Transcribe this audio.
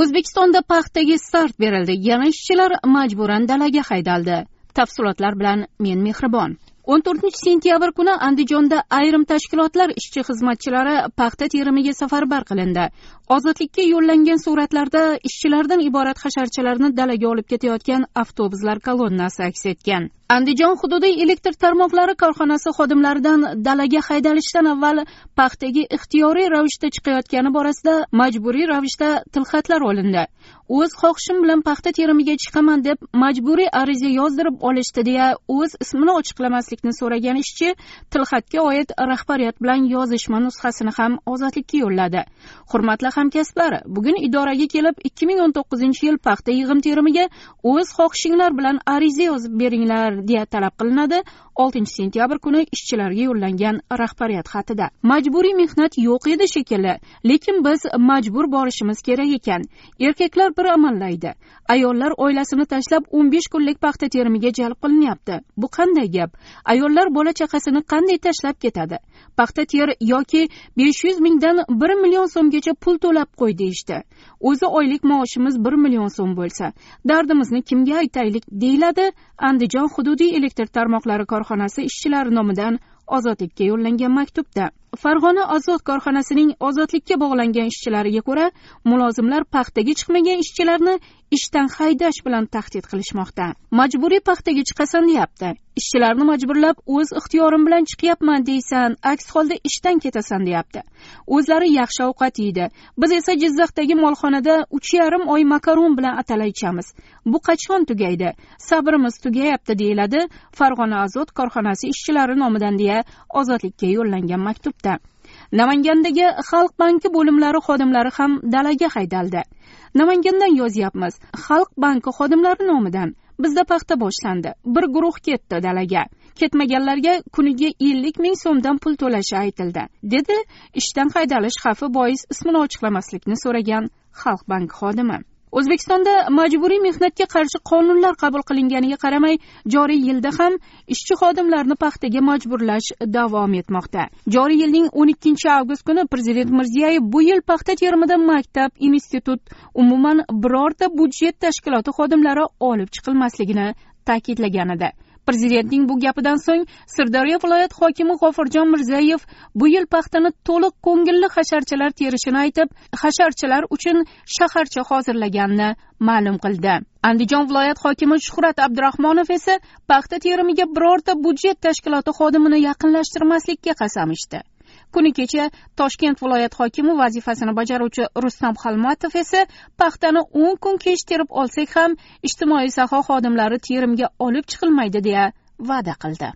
o'zbekistonda paxtaga start berildi. Yana ishchilar majburan dalaga haydaldi. Tafsilotlar bilan men mehribon. O'n to'rtinchi sentyabr kuni andijonda ayrim tashkilotlar ishchi xizmatchilari paxta terimiga safarbar qilindi. Ozodlikka yo'llangan suratlarda ishchilardan iborat hasharchalarni dalaga olib ketayotgan avtobuslar kolonnasi aks etgan. Andijon hududi elektr tarmoqlari korxonasi xodimlaridan dalaga haydalishdan avval paxtaga ixtiyoriy ravishda chiqayotgani borasida majburiy ravishda tilxatlar olindi. O'z xohishim bilan paxta terimiga chiqaman deb majburiy ariza yozdirib olishdi deya o'z ismini ochiqlamaslikni so'ragan ishchi tilxatga oid rahbariyat bilan yozishma nusxasini ham ozodlikka yo'lladi. Hurmatli hamkasblar bugun idoraga kelib ikki ming o'n to'qqizinchi yil paxta yig'im terimiga o'z xohishinglar bilan ariza yozib beringlar deya talab qilinadi. Oltinchi sentyabr kuni ishchilarga yo'llangan rahbariyat xatida. Majburiy mehnat yo'q edi shekilli lekin biz majbur borishimiz kerak ekan. Erkaklar bir amallaydi ayollar oilasini tashlab o'n besh kunlik paxta terimiga jalb qilinyapti. Bu qanday gap? Ayollar bola chaqasini qanday tashlab ketadi? Paxta ter yoki besh yuz mingdan bir million so'mgacha pul to'lab qo'y deyishdi. O'zi oylik maoshimiz bir million so'm bo'lsa dardimizni kimga aytaylik deyiladi. Andijon hududiy elektr tarmoqlari korxonasi ishchilari nomidan ozodlikka yo'llangan maktubda farg'ona ozod korxonasining ozodlikka bog'langan ishchilariga ko'ra mulozimlar paxtaga chiqmagan ishchilarni ishdan haydash bilan tahdid qilishmoqda. Majburiy paxtaga chiqasan deyapti. Ishchilarni majburlab o'z ixtiyorim bilan chiqyapman deysan aks holda ishdan ketasan deyapti. O'zlari yaxshi ovqat yeydi. Biz esa jizzaxdagi molxonada uch yarim oy makaron bilan atalay ichamiz. Bu qachon tugaydi? Sabrimiz tugayapti deyiladi farg'ona azot korxonasi ishchilari nomidan deya ozodlikka yo'llangan maktubda. Namangandagi xalq banki bo'limlari xodimlari ham dalaga haydaldi. Namangandan yozyapmiz. Xalq banki xodimlari nomidan. Bizda paxta boshlandi. Bir guruh ketdi dalaga. Ketmaganlarga kuniga ellik ming so'mdan pul to'lashi aytildi dedi ishdan haydalish xavfi bois ismini ochiqlamaslikni so'ragan xalq banki xodimi. O'zbekistonda majburiy mehnatga qarshi qonunlar qabul qilinganiga qaramay joriy yilda ham ishchi xodimlarni paxtaga majburlash davom etmoqda. Joriy yilning o'n ikkinchi avgust kuni prezident mirziyoyev bu yil paxta terimida maktab institut umuman birorta budjet tashkiloti xodimlari olib chiqilmasligini ta'kidlagan edi. Prezidentning bu gapidan so'ng sirdaryo viloyat hokimi g'ofurjon mirzayev bu yil paxtani to'liq ko'ngilli hasharchilar terishini aytib hasharchilar uchun shaharcha hozirlaganini ma'lum qildi. Andijon viloyat hokimi shuhrat abdurahmonov esa paxta terimiga birorta budjet tashkiloti xodimini yaqinlashtirmaslikka qasam ichdi kuni kecha toshkent viloyat hokimi vazifasini bajaruvchi rustam xalmatov esa paxtani o'n kun kech terib olsak ham ijtimoiy soha xodimlari terimga olib chiqilmaydi deya va'da qildi.